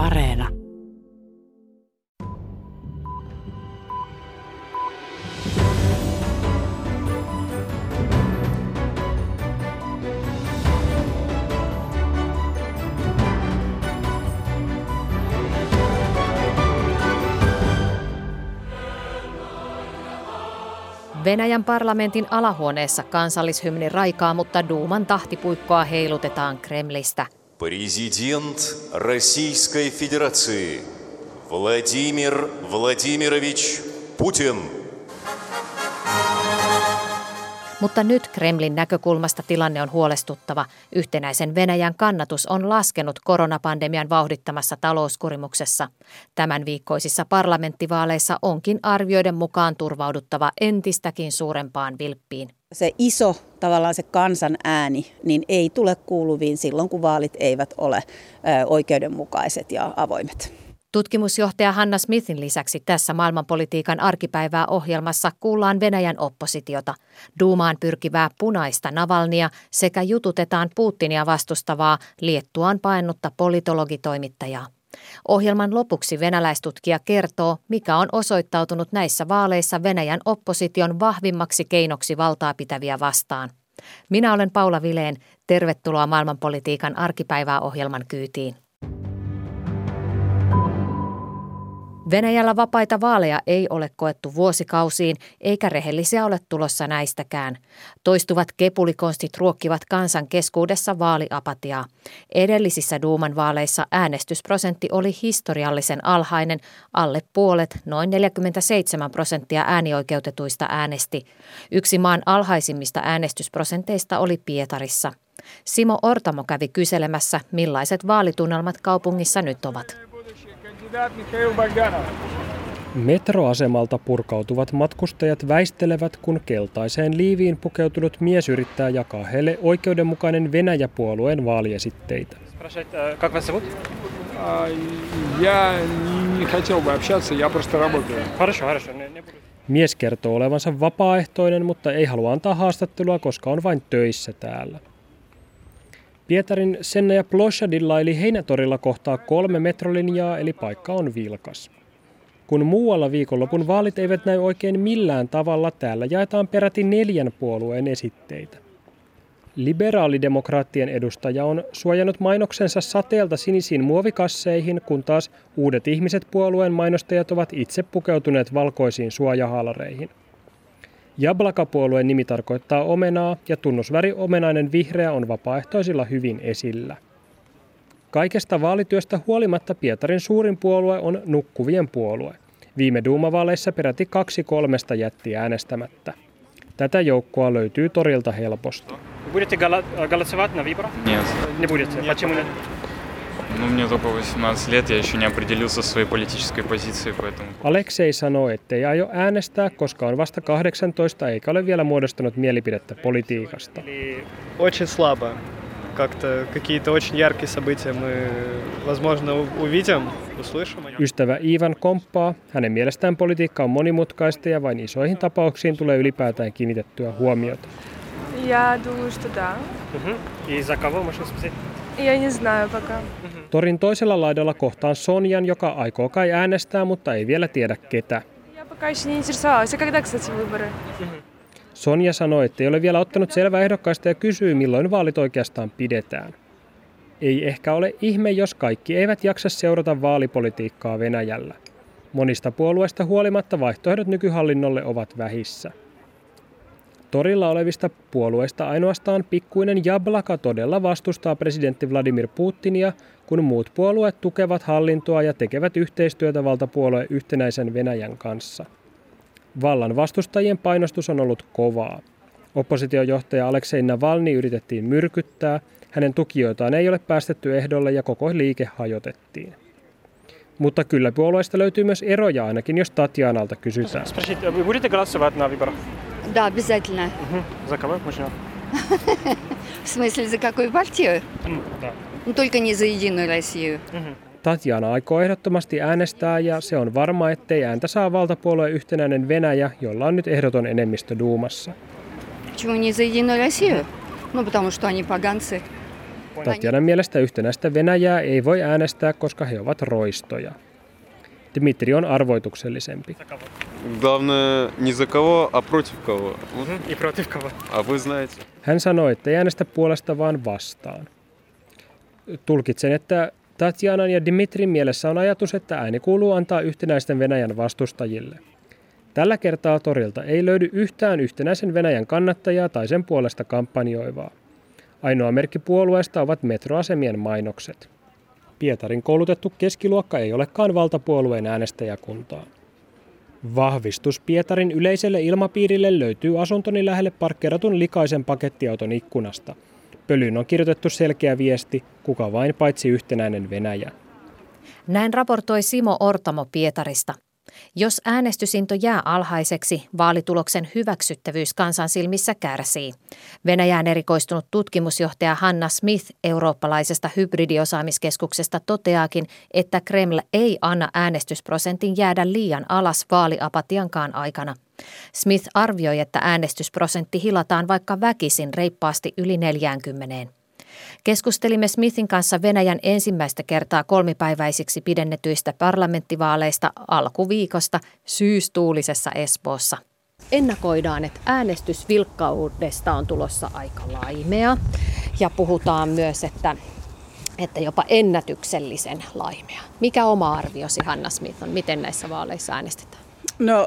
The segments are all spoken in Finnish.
Areena. Venäjän parlamentin alahuoneessa kansallishymni raikaa, mutta Duuman tahtipuikkoa heilutetaan Kremlistä. Президент Российской Федерации Владимир Владимирович Путин. Mutta nyt Kremlin näkökulmasta tilanne on huolestuttava. Yhtenäisen Venäjän kannatus on laskenut koronapandemian vauhdittamassa talouskurimuksessa. Tämän viikkoisissa parlamenttivaaleissa onkin arvioiden mukaan turvauduttava entistäkin suurempaan vilppiin. Se iso tavallaan se kansan ääni, niin ei tule kuuluviin silloin, kun vaalit eivät ole oikeudenmukaiset ja avoimet. Tutkimusjohtaja Hanna Smithin lisäksi tässä maailmanpolitiikan arkipäivää ohjelmassa kuullaan Venäjän oppositiota, Duumaan pyrkivää punaista Navalnia sekä jututetaan Putinia vastustavaa Liettuaan painutta politologitoimittajaa. Ohjelman lopuksi venäläistutkija kertoo, mikä on osoittautunut näissä vaaleissa Venäjän opposition vahvimmaksi keinoksi valtaa pitäviä vastaan. Minä olen Paula Vileen. Tervetuloa maailmanpolitiikan arkipäivää ohjelman kyytiin. Venäjällä vapaita vaaleja ei ole koettu vuosikausiin, eikä rehellisiä ole tulossa näistäkään. Toistuvat kepulikonstit ruokkivat kansan keskuudessa vaaliapatiaa. Edellisissä Duuman vaaleissa äänestysprosentti oli historiallisen alhainen, alle puolet, noin 47 prosenttia äänioikeutetuista äänesti. Yksi maan alhaisimmista äänestysprosenteista oli Pietarissa. Simo Ortamo kävi kyselemässä, millaiset vaalitunnelmat kaupungissa nyt ovat. Metroasemalta purkautuvat matkustajat väistelevät, kun keltaiseen liiviin pukeutunut mies yrittää jakaa heille oikeudenmukainen Venäjä-puolueen vaaliesitteitä. Mies kertoo olevansa vapaaehtoinen, mutta ei halua antaa haastattelua, koska on vain töissä täällä. Pietarin Senna ja Ploshadilla eli Heinätorilla kohtaa kolme metrolinjaa, eli paikka on vilkas. Kun muualla viikonlopun vaalit eivät näy oikein millään tavalla, täällä jaetaan peräti neljän puolueen esitteitä. Liberaalidemokraattien edustaja on suojannut mainoksensa sateelta sinisiin muovikasseihin, kun taas uudet ihmiset puolueen mainostajat ovat itse pukeutuneet valkoisiin suojahaalareihin. Jablaka-puolueen nimi tarkoittaa omenaa ja tunnusväri omenainen vihreä on vapaaehtoisilla hyvin esillä. Kaikesta vaalityöstä huolimatta Pietarin suurin puolue on nukkuvien puolue. Viime duumavaaleissa peräti kaksi kolmesta jätti äänestämättä. Tätä joukkoa löytyy torilta helposti. Будете голосовать на выборах? Нет. Не будете. Почему нет? Ну, мне только 18 лет, я еще не определился своей политической позицией, поэтому... Aleksei sanoo, ettei aio äänestää, koska on vasta 18 eikä ole vielä muodostanut mielipidettä politiikasta. Очень слабо. Как-то какие-то очень яркие события мы, возможно, увидим, услышим. Ystävä Ivan komppaa. Hänen mielestään politiikka on monimutkaista ja vain isoihin tapauksiin tulee ylipäätään kiinnitettyä huomiota. Я думаю, что да. Угу. И за кого можно спросить? Я не знаю пока. Torin toisella laidalla kohtaan Sonjan, joka aikoo kai äänestää, mutta ei vielä tiedä ketä. Я пока еще не интересовалась. А когда, кстати, выборы? Sonja sanoi, että ei ole vielä ottanut selvää ehdokkaista ja kysyy, milloin vaalit oikeastaan pidetään. Ei ehkä ole ihme, jos kaikki eivät jaksa seurata vaalipolitiikkaa Venäjällä. Monista puolueista huolimatta vaihtoehdot nykyhallinnolle ovat vähissä. Torilla olevista puolueista ainoastaan pikkuinen Jablaka todella vastustaa presidentti Vladimir Putinia, kun muut puolueet tukevat hallintoa ja tekevät yhteistyötä valtapuolueen yhtenäisen Venäjän kanssa. Vallan vastustajien painostus on ollut kovaa. Oppositiojohtaja Aleksei Navalny yritettiin myrkyttää, hänen tukijoitaan ei ole päästetty ehdolle ja koko liike hajotettiin. Mutta kyllä puolueista löytyy myös eroja ainakin, jos Tatjanalta kysytään. Спросить, вы будете голосовать на выборах? Да, обязательно. Угу. За кого можно? В смысле, за какую партию? М, Да. Ну, только не за Единую Россию. Мгм. Tatjana aikoo ehdottomasti äänestää ja se on varma, ettei ääntä saa valtapuolueen yhtenäinen Venäjä, jolla on nyt ehdoton enemmistö Duumassa. Почему не за Единую Россию? Ну, потому что они поганцы. Tatjanan mielestä yhtenäistä Venäjää ei voi äänestää, koska he ovat roistoja. Dmitri on arvoituksellisempi. Главное не за кого, а против кого. Вот. И против кого? А вы знаете. Hän sanoi, että ei äänestä puolesta vaan vastaan. Tulkitsen, että Tatjanan ja Dimitrin mielessä on ajatus, että ääni kuuluu antaa yhtenäisten Venäjän vastustajille. Tällä kertaa torilta ei löydy yhtään yhtenäisen Venäjän kannattajaa tai sen puolesta kampanjoivaa. Ainoa merkki puolueesta ovat metroasemien mainokset. Pietarin koulutettu keskiluokka ei olekaan valtapuolueen äänestäjäkuntaa. Vahvistus Pietarin yleiselle ilmapiirille löytyy asuntoni lähelle parkkeeratun likaisen pakettiauton ikkunasta. Pölyyn on kirjoitettu selkeä viesti, kuka vain paitsi yhtenäinen Venäjä. Näin raportoi Simo Ortamo Pietarista. Jos äänestysinto jää alhaiseksi, vaalituloksen hyväksyttävyys kansan silmissä kärsii. Venäjään erikoistunut tutkimusjohtaja Hanna Smith eurooppalaisesta hybridiosaamiskeskuksesta toteaakin, että Kreml ei anna äänestysprosentin jäädä liian alas vaaliapatiankaan aikana. Smith arvioi, että äänestysprosentti hilataan vaikka väkisin reippaasti yli 40. Keskustelimme Smithin kanssa Venäjän ensimmäistä kertaa kolmipäiväisiksi pidennetyistä parlamenttivaaleista alkuviikosta syystuulisessa Espoossa. Ennakoidaan, että äänestysvilkkaudesta on tulossa aika laimea ja puhutaan myös, että, että jopa ennätyksellisen laimea. Mikä oma arviosi Hanna Smith on, miten näissä vaaleissa äänestetään? No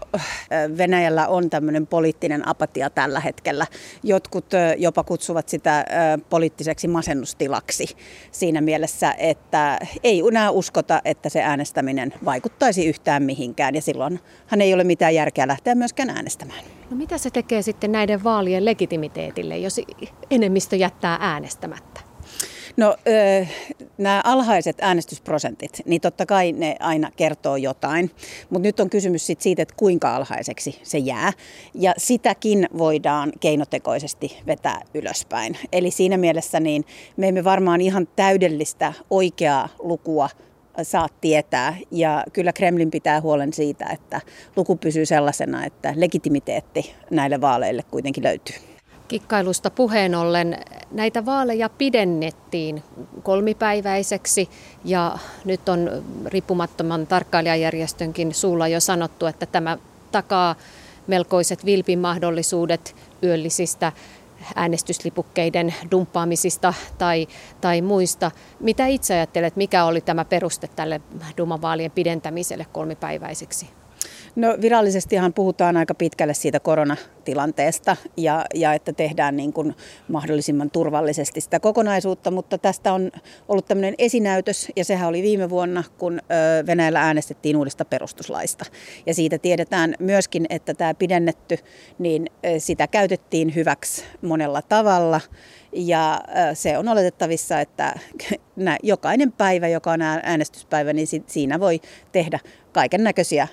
Venäjällä on tämmöinen poliittinen apatia tällä hetkellä. Jotkut jopa kutsuvat sitä poliittiseksi masennustilaksi siinä mielessä, että ei enää uskota, että se äänestäminen vaikuttaisi yhtään mihinkään ja silloin hän ei ole mitään järkeä lähteä myöskään äänestämään. No mitä se tekee sitten näiden vaalien legitimiteetille, jos enemmistö jättää äänestämättä? No nämä alhaiset äänestysprosentit, niin totta kai ne aina kertoo jotain, mutta nyt on kysymys sit siitä, että kuinka alhaiseksi se jää. Ja sitäkin voidaan keinotekoisesti vetää ylöspäin. Eli siinä mielessä niin me emme varmaan ihan täydellistä oikeaa lukua saa tietää. Ja kyllä Kremlin pitää huolen siitä, että luku pysyy sellaisena, että legitimiteetti näille vaaleille kuitenkin löytyy. Kikkailusta puheen ollen näitä vaaleja pidennettiin kolmipäiväiseksi ja nyt on riippumattoman tarkkailijajärjestönkin suulla jo sanottu, että tämä takaa melkoiset vilpin mahdollisuudet yöllisistä äänestyslipukkeiden dumppaamisista tai, tai muista. Mitä itse ajattelet, mikä oli tämä peruste tälle Dumavaalien pidentämiselle kolmipäiväiseksi? No virallisestihan puhutaan aika pitkälle siitä koronatilanteesta ja, ja että tehdään niin kuin mahdollisimman turvallisesti sitä kokonaisuutta, mutta tästä on ollut tämmöinen esinäytös ja sehän oli viime vuonna, kun Venäjällä äänestettiin uudesta perustuslaista. Ja siitä tiedetään myöskin, että tämä pidennetty, niin sitä käytettiin hyväksi monella tavalla ja se on oletettavissa, että jokainen päivä, joka on äänestyspäivä, niin siinä voi tehdä kaiken näköisiä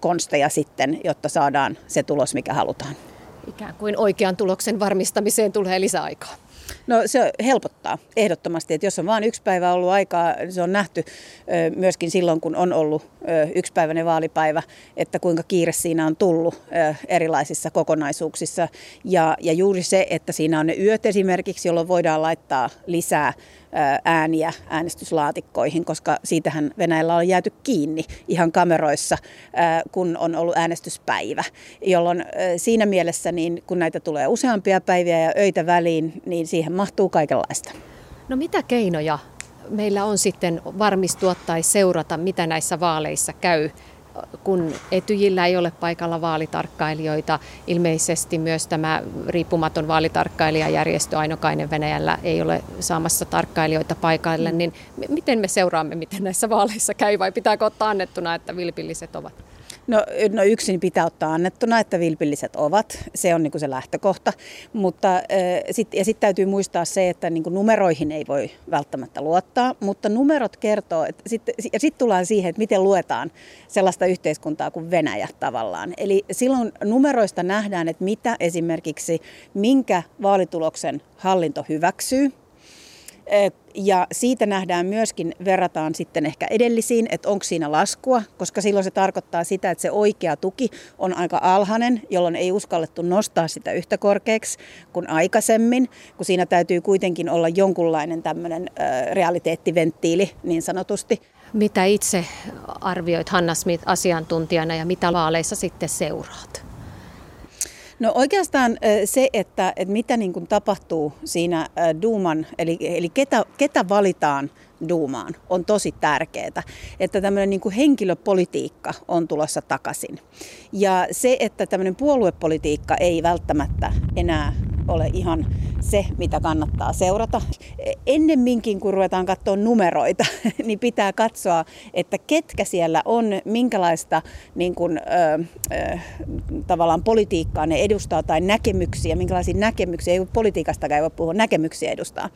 konsteja sitten, jotta saadaan se tulos, mikä halutaan. Ikään kuin oikean tuloksen varmistamiseen tulee lisäaikaa. No se helpottaa ehdottomasti, että jos on vain yksi päivä ollut aikaa, se on nähty myöskin silloin, kun on ollut yksipäiväinen vaalipäivä, että kuinka kiire siinä on tullut erilaisissa kokonaisuuksissa. Ja, ja juuri se, että siinä on ne yöt esimerkiksi, jolloin voidaan laittaa lisää ääniä äänestyslaatikkoihin, koska siitähän Venäjällä on jääty kiinni ihan kameroissa, kun on ollut äänestyspäivä. Jolloin siinä mielessä, niin kun näitä tulee useampia päiviä ja öitä väliin, niin siihen mahtuu kaikenlaista. No mitä keinoja meillä on sitten varmistua tai seurata, mitä näissä vaaleissa käy? Kun Etyjillä ei ole paikalla vaalitarkkailijoita, ilmeisesti myös tämä riippumaton vaalitarkkailijajärjestö Ainokainen Venäjällä ei ole saamassa tarkkailijoita paikalle, niin miten me seuraamme, miten näissä vaaleissa käy vai pitääkö ottaa annettuna, että vilpilliset ovat? No, no yksin pitää ottaa annettuna, että vilpilliset ovat. Se on niin kuin se lähtökohta. Mutta, ja sitten täytyy muistaa se, että niin kuin numeroihin ei voi välttämättä luottaa, mutta numerot kertoo, että sit, ja sitten tullaan siihen, että miten luetaan sellaista yhteiskuntaa kuin Venäjä tavallaan. Eli silloin numeroista nähdään, että mitä esimerkiksi, minkä vaalituloksen hallinto hyväksyy Ja siitä nähdään myöskin, verrataan sitten ehkä edellisiin, että onko siinä laskua, koska silloin se tarkoittaa sitä, että se oikea tuki on aika alhainen, jolloin ei uskallettu nostaa sitä yhtä korkeaksi kuin aikaisemmin, kun siinä täytyy kuitenkin olla jonkunlainen tämmöinen realiteettiventtiili niin sanotusti. Mitä itse arvioit Hanna Smith asiantuntijana ja mitä vaaleissa sitten seuraat? No oikeastaan se, että, että mitä niin kuin tapahtuu siinä Duuman, eli, eli ketä, ketä valitaan Duumaan, on tosi tärkeää. Että tämmöinen niin kuin henkilöpolitiikka on tulossa takaisin. Ja se, että tämmöinen puoluepolitiikka ei välttämättä enää ole ihan se, mitä kannattaa seurata. Ennemminkin, kun ruvetaan katsoa numeroita, niin pitää katsoa, että ketkä siellä on, minkälaista niin kuin, ö, ö, tavallaan politiikkaa ne edustaa tai näkemyksiä, minkälaisia näkemyksiä, ei politiikastakaan ei voi puhua, näkemyksiä edustaa.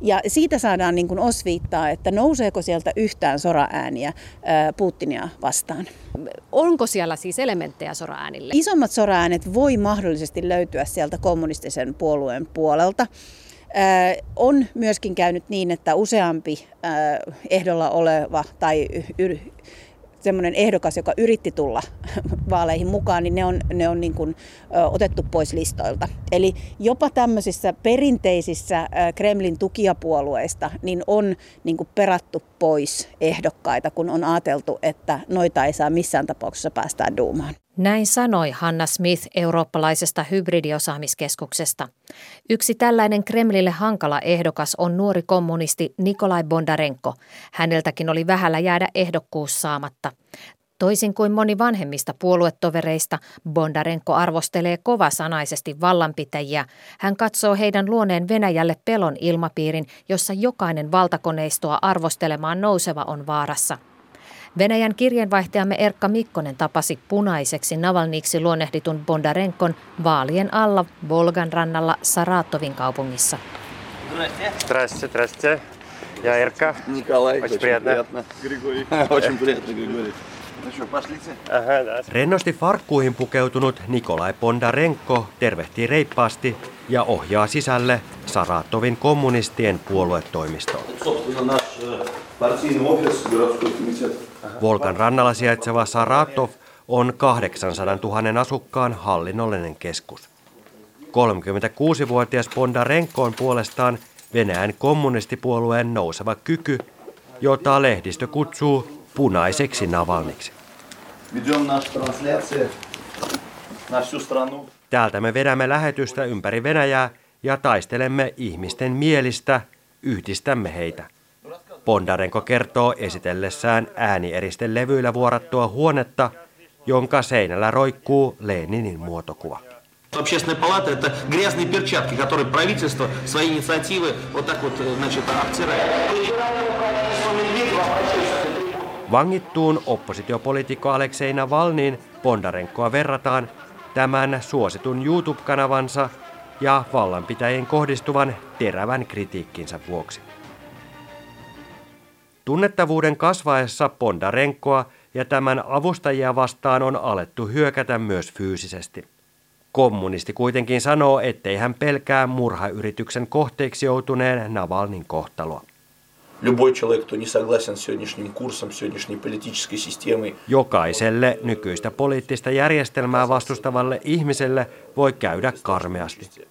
Ja siitä saadaan niin kuin osviittaa, että nouseeko sieltä yhtään soraääniä Putinia vastaan. Onko siellä siis elementtejä soraäänille? Isommat soraäänet voi mahdollisesti löytyä sieltä kommunistisen puolueen puolelta. On myöskin käynyt niin, että useampi ehdolla oleva tai semmoinen ehdokas, joka yritti tulla vaaleihin mukaan, niin ne on, ne on niin kuin, otettu pois listoilta. Eli jopa tämmöisissä perinteisissä Kremlin tukijapuolueista niin on niin kuin perattu pois ehdokkaita, kun on ajateltu, että noita ei saa missään tapauksessa päästää duumaan. Näin sanoi Hanna Smith eurooppalaisesta hybridiosaamiskeskuksesta. Yksi tällainen Kremlille hankala ehdokas on nuori kommunisti Nikolai Bondarenko. Häneltäkin oli vähällä jäädä ehdokkuus saamatta. Toisin kuin moni vanhemmista puoluetovereista, Bondarenko arvostelee kovasanaisesti vallanpitäjiä. Hän katsoo heidän luoneen Venäjälle pelon ilmapiirin, jossa jokainen valtakoneistoa arvostelemaan nouseva on vaarassa – Venäjän kirjeenvaihtajamme Erkka Mikkonen tapasi punaiseksi Navalniksi luonnehditun Bondarenkon vaalien alla Volgan rannalla Saratovin kaupungissa. Здравствуйте, здравствуйте. Я Эрка. Николай, очень приятно. Григорий. Очень приятно, Григорий. Ну что, пошлите? Aha, да. Rennosti farkkuihin pukeutunut Nikolai Bondarenko tervehtii reippaasti ja ohjaa sisälle Saratovin kommunistien puoluetoimistoon. Volkan rannalla sijaitseva Saratov on 800 000 asukkaan hallinnollinen keskus. 36-vuotias Bondarenko on puolestaan Venäjän kommunistipuolueen nouseva kyky, jota lehdistö kutsuu punaiseksi Navalniksi. Täältä me vedämme lähetystä ympäri Venäjää ja taistelemme ihmisten mielistä, yhdistämme heitä. Bondarenko kertoo esitellessään äänieristeleen vuorattua huonetta, jonka seinällä roikkuu Leninin muotokuva. Общественная палата – это грязные перчатки, которые правительство свои инициативы вот так вот, значит, обтирает. Vangittuun oppositiopoliitikko Aleksei Navalniin Bondarenkoa verrataan tämän suositun YouTube-kanavansa ja vallanpitäjien kohdistuvan terävän kritiikkinsä vuoksi. Tunnettavuuden kasvaessa Bondarenkoa ja tämän avustajia vastaan on alettu hyökätä myös fyysisesti. Kommunisti kuitenkin sanoo, ettei hän pelkää murhayrityksen kohteeksi joutuneen Navalnin kohtaloa. Jokaiselle nykyistä poliittista järjestelmää vastustavalle ihmiselle voi käydä karmeasti.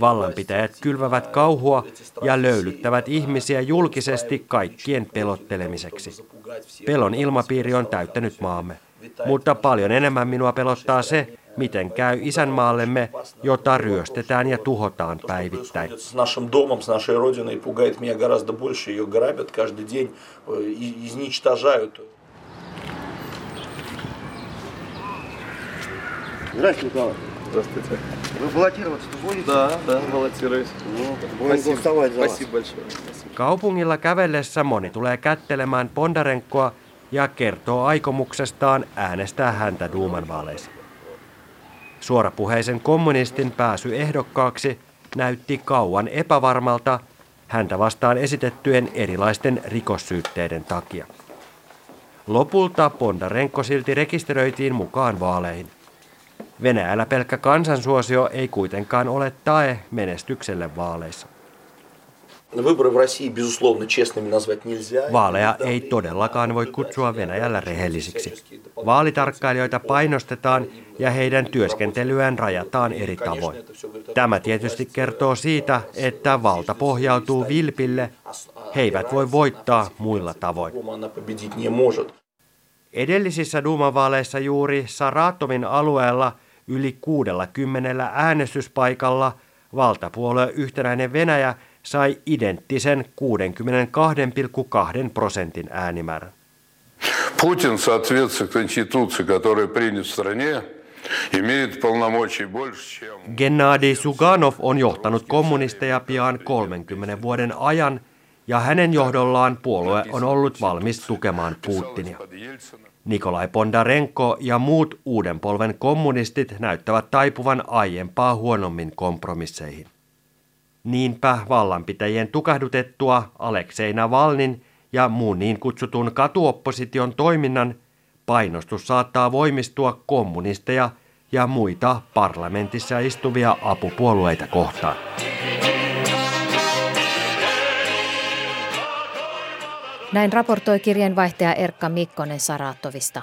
Vallanpitäjät kylvävät kauhua ja löylyttävät ihmisiä julkisesti kaikkien pelottelemiseksi. Pelon ilmapiiri on täyttänyt maamme. Mutta paljon enemmän minua pelottaa se, miten käy isänmaallemme, jota ryöstetään ja tuhotaan päivittäin. с нашим домом, с нашей родиной пугает меня гораздо больше. Ее грабят каждый день, э, и- изничтожают. Здравствуйте, Николай. Здравствуйте. Вы баллотироваться-то будете? Да, да, баллотируюсь. Ну, будем голосовать за вас. Спасибо большое. Kaupungilla kävellessä moni tulee kättelemään Bondarenkoa ja kertoo aikomuksestaan äänestää häntä Duuman vaaleissa. Suorapuheisen kommunistin pääsy ehdokkaaksi näytti kauan epävarmalta häntä vastaan esitettyjen erilaisten rikossyytteiden takia. Lopulta Bondarenko silti rekisteröitiin mukaan vaaleihin. Venäjällä pelkkä kansansuosio ei kuitenkaan ole tae menestykselle vaaleissa. Vaaleja ei todellakaan voi kutsua Venäjällä rehellisiksi. Vaalitarkkailijoita painostetaan ja heidän työskentelyään rajataan eri tavoin. Tämä tietysti kertoo siitä, että valta pohjautuu vilpille. He eivät voi voittaa muilla tavoin. Edellisissä duumavaaleissa juuri Saratomin alueella yli 60 äänestyspaikalla valtapuolue Yhtenäinen Venäjä sai identtisen 62,2 prosentin äänimäärän. Путин в соответствии к Конституции, которая принят в стране, имеет полномочий больше, чем... Gennadi Suganov on johtanut kommunisteja pian 30 vuoden ajan ja hänen johdollaan puolue on ollut valmis tukemaan Putinia. Nikolai Bondarenko ja muut uuden polven kommunistit näyttävät taipuvan aiempaa huonommin kompromisseihin. Niinpä vallanpitäjien tukahdutettua Aleksei Navalnin ja muun niin kutsutun katuopposition toiminnan painostus saattaa voimistua kommunisteja ja muita parlamentissa istuvia apupuolueita kohtaan. Näin raportoi kirjeenvaihtaja Erkka Mikkonen Saratovista.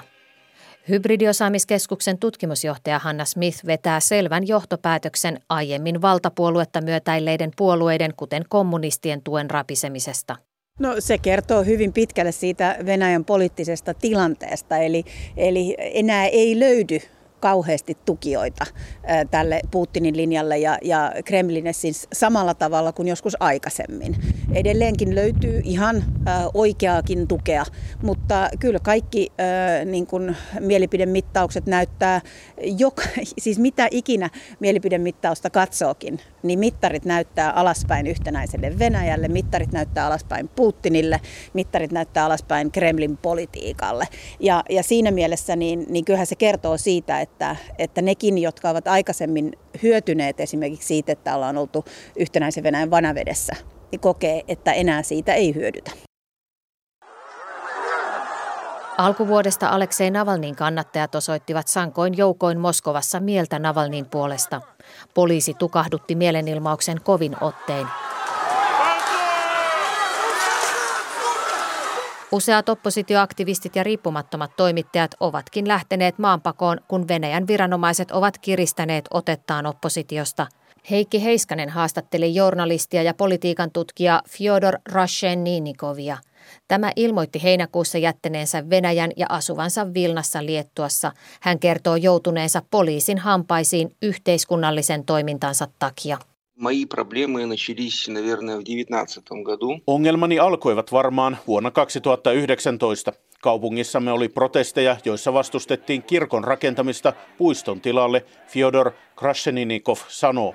Hybridiosaamiskeskuksen tutkimusjohtaja Hanna Smith vetää selvän johtopäätöksen aiemmin valtapuoluetta myötäilleiden puolueiden, kuten kommunistien tuen rapisemisesta. No se kertoo hyvin pitkälle siitä Venäjän poliittisesta tilanteesta, eli, eli enää ei löydy kauheasti tukijoita tälle Putinin linjalle ja, ja Kremlin siis samalla tavalla kuin joskus aikaisemmin. Edelleenkin löytyy ihan oikeaakin tukea, mutta kyllä kaikki niin kuin mielipidemittaukset näyttää, joka, siis mitä ikinä mielipidemittausta katsookin, niin mittarit näyttää alaspäin yhtenäiselle Venäjälle, mittarit näyttää alaspäin Putinille, mittarit näyttää alaspäin Kremlin politiikalle. Ja, ja siinä mielessä niin, niin kyllähän se kertoo siitä, että, että nekin, jotka ovat aikaisemmin hyötyneet esimerkiksi siitä, että ollaan oltu yhtenäisen Venäjän vanavedessä, niin kokee, että enää siitä ei hyödytä. Alkuvuodesta Aleksei Navalnin kannattajat osoittivat sankoin joukoin Moskovassa mieltä Navalnin puolesta. Poliisi tukahdutti mielenilmauksen kovin ottein. Useat oppositioaktivistit ja riippumattomat toimittajat ovatkin lähteneet maanpakoon, kun Venäjän viranomaiset ovat kiristäneet otettaan oppositiosta. Heikki Heiskanen haastatteli journalistia ja politiikan tutkija Fyodor Rasheninikovia. Tämä ilmoitti heinäkuussa jättäneensä Venäjän ja asuvansa Vilnassa Liettuassa. Hän kertoo joutuneensa poliisin hampaisiin yhteiskunnallisen toimintansa takia. Мои проблемы начались, наверное, в 2019 году. Ongelmani alkoivat varmaan vuonna 2019. Kaupungissamme oli protesteja, joissa vastustettiin kirkon rakentamista puiston tilalle, Fyodor Krasheninnikov sanoo.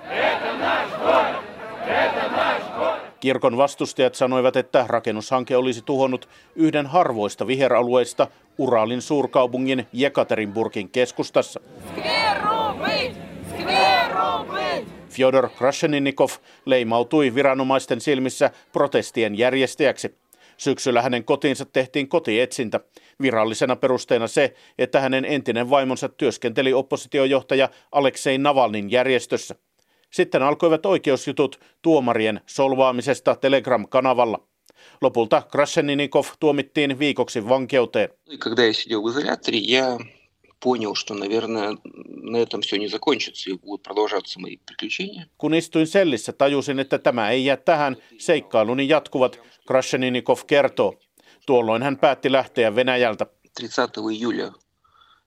Kirkon vastustajat sanoivat, että rakennushanke olisi tuhonnut yhden harvoista viheralueista Uralin suurkaupungin Jekaterinburgin keskustassa. Fyodor Krasheninnikov leimautui viranomaisten silmissä protestien järjestäjäksi. Syksyllä hänen kotiinsa tehtiin kotietsintä. Virallisena perusteena se, että hänen entinen vaimonsa työskenteli oppositiojohtaja Aleksei Navalnin järjestössä. Sitten alkoivat oikeusjutut tuomarien solvaamisesta Telegram-kanavalla. Lopulta Krasheninnikov tuomittiin viikoksi vankeuteen. Когда я сидел в изоляторе, я понял, что, наверное, на этом все не закончится и будут продолжаться мои приключения. Kun istuin sellissä, tajusin, että tämä ei jää tähän. Seikkailuni jatkuvat, Krasheninnikov kertoo. Tuolloin hän päätti lähteä Venäjältä. 30 июля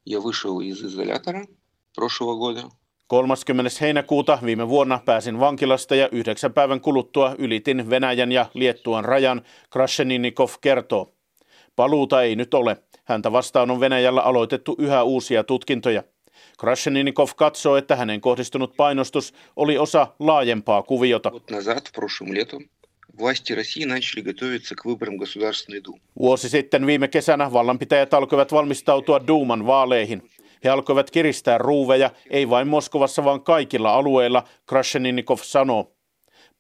я вышел из изолятора прошлого года. 30. heinäkuuta viime vuonna pääsin vankilasta ja yhdeksän päivän kuluttua ylitin Venäjän ja Liettuan rajan, Krasheninnikov kertoo. Paluuta ei nyt ole. Häntä vastaan on Venäjällä aloitettu yhä uusia tutkintoja. Krasheninnikov katsoo, että hänen kohdistunut painostus oli osa laajempaa kuviota. Vuosi sitten viime kesänä vallanpitäjät alkoivat valmistautua Duuman vaaleihin. He alkoivat kiristää ruuveja, ei vain Moskovassa, vaan kaikilla alueilla, Krasheninnikov sanoo.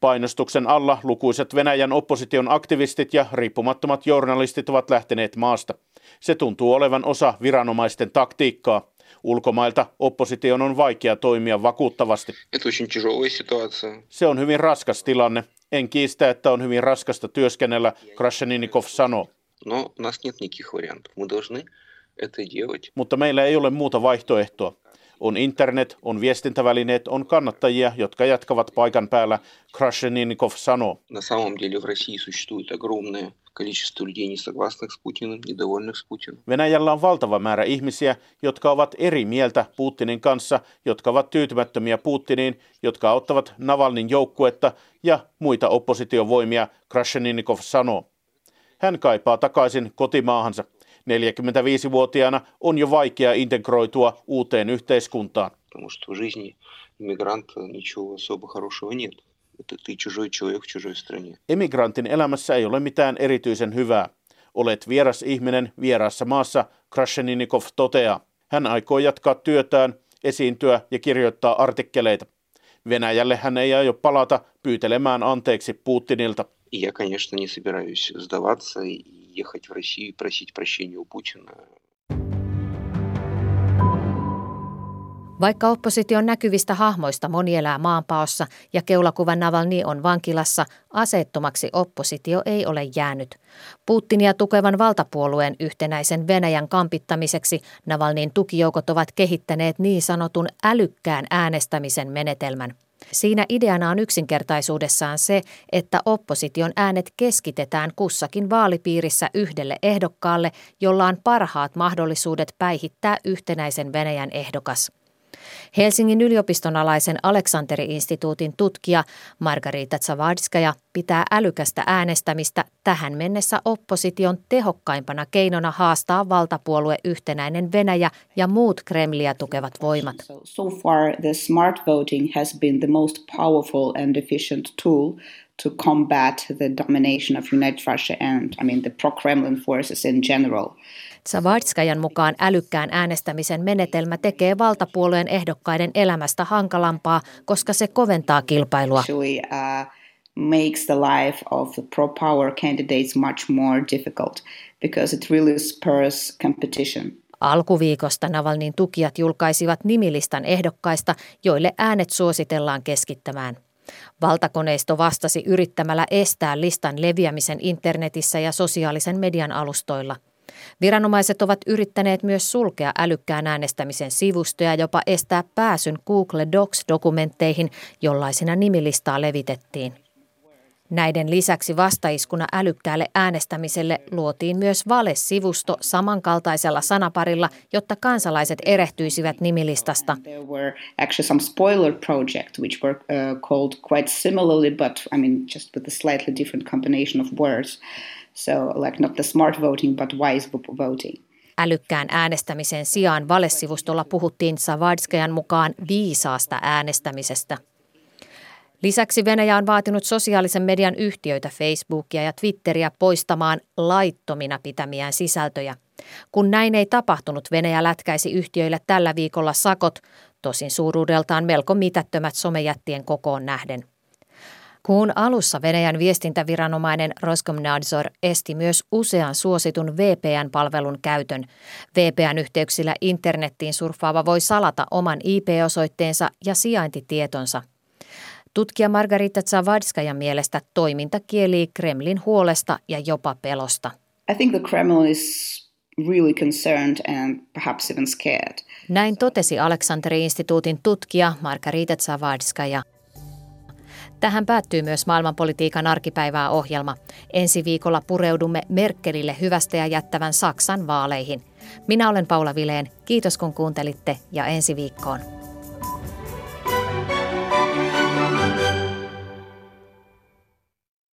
Painostuksen alla lukuiset Venäjän opposition aktivistit ja riippumattomat journalistit ovat lähteneet maasta. Se tuntuu olevan osa viranomaisten taktiikkaa. Ulkomailta opposition on vaikea toimia vakuuttavasti. Se on hyvin raskas tilanne. En kiistä, että on hyvin raskasta työskennellä, Krasheninnikov sanoo. Но у нас нет никаких вариантов. Мы должны это делать. Mutta meillä ei ole muuta vaihtoehtoa. On internet, on viestintävälineet, on kannattajia, jotka jatkavat paikan päällä, Krasheninnikov sanoo. На самом деле в России существует огромное количество людей, не согласных с Путиным, недовольных с Путиным. Venäjällä on valtava määrä ihmisiä, jotka ovat eri mieltä Putinin kanssa, jotka ovat tyytymättömiä Putiniin, jotka auttavat Navalnin joukkuetta ja muita oppositiovoimia, Krasheninnikov sanoo. Hän kaipaa takaisin kotimaahansa. 45-vuotiaana on jo vaikea integroitua uuteen yhteiskuntaan. Потому что в жизни иммигранта ничего особо хорошего нет. Это ты чужой человек в чужой стране. Emigrantin elämässä ei ole mitään erityisen hyvää. Olet vieras ihminen vieraassa maassa, Krasheninnikov toteaa. Hän aikoo jatkaa työtään, esiintyä ja kirjoittaa artikkeleita. Venäjälle hän ei aio palata pyytelemään anteeksi Putinilta. И я, конечно, не собираюсь сдаваться и ехать в Россию и просить прощения у Путина. Vaikka opposition näkyvistä hahmoista moni elää maanpaossa ja keulakuva Navalny on vankilassa, aseettomaksi oppositio ei ole jäänyt. Putinia tukevan valtapuolueen yhtenäisen Venäjän kampittamiseksi Navalnyin tukijoukot ovat kehittäneet niin sanotun älykkään äänestämisen menetelmän. Siinä ideana on yksinkertaisuudessaan se, että opposition äänet keskitetään kussakin vaalipiirissä yhdelle ehdokkaalle, jolla on parhaat mahdollisuudet päihittää yhtenäisen Venäjän ehdokas. Helsingin yliopiston alaisen Aleksanteri-instituutin tutkija Margarita Zavadskaja pitää älykästä äänestämistä tähän mennessä opposition tehokkaimpana keinona haastaa valtapuolue yhtenäinen Venäjä ja muut Kremliä tukevat voimat. So far the smart voting has been the most powerful and efficient tool to combat the domination of United Russia and I mean the pro-Kremlin forces in general. Savadskajan mukaan älykkään äänestämisen menetelmä tekee valtapuolueen ehdokkaiden elämästä hankalampaa, koska se koventaa kilpailua. Actually, uh, makes the life of the pro-power candidates much more difficult because it really spurs competition. Alkuviikosta Navalnin tukijat julkaisivat nimilistan ehdokkaista, joille äänet suositellaan keskittämään. Valtakoneisto vastasi yrittämällä estää listan leviämisen internetissä ja sosiaalisen median alustoilla. Viranomaiset ovat yrittäneet myös sulkea älykkään äänestämisen sivustoja ja jopa estää pääsyn Google Docs-dokumentteihin, jollaisina nimilistaa levitettiin. Näiden lisäksi vastaiskuna älykkäälle äänestämiselle luotiin myös vale-sivusto samankaltaisella sanaparilla, jotta kansalaiset erehtyisivät nimilistasta. Uh. So like not the smart voting, but wise voting. Älykkään äänestämisen sijaan valesivustolla puhuttiin Savadskajan mukaan viisaasta äänestämisestä. Lisäksi Venäjä on vaatinut sosiaalisen median yhtiöitä Facebookia ja Twitteriä poistamaan laittomina pitämiään sisältöjä. Kun näin ei tapahtunut, Venäjä lätkäisi yhtiöille tällä viikolla sakot, tosin suuruudeltaan melko mitättömät somejättien kokoon nähden. Kuun alussa Venäjän viestintäviranomainen Roskomnadzor esti myös usean suositun VPN-palvelun käytön. VPN-yhteyksillä internettiin surffaava voi salata oman IP-osoitteensa ja sijaintitietonsa – Tutkija Margarita Zavadskajan mielestä toiminta kielii Kremlin huolesta ja jopa pelosta. I think the Kremlin is really concerned and perhaps even scared. Näin totesi Aleksanteri-instituutin tutkija Margarita Zavadskaja. Tähän päättyy myös maailmanpolitiikan arkipäivää ohjelma. Ensi viikolla pureudumme Merkelille hyvästä ja jättävän Saksan vaaleihin. Minä olen Paula Vileen. Kiitos kun kuuntelitte ja ensi viikkoon.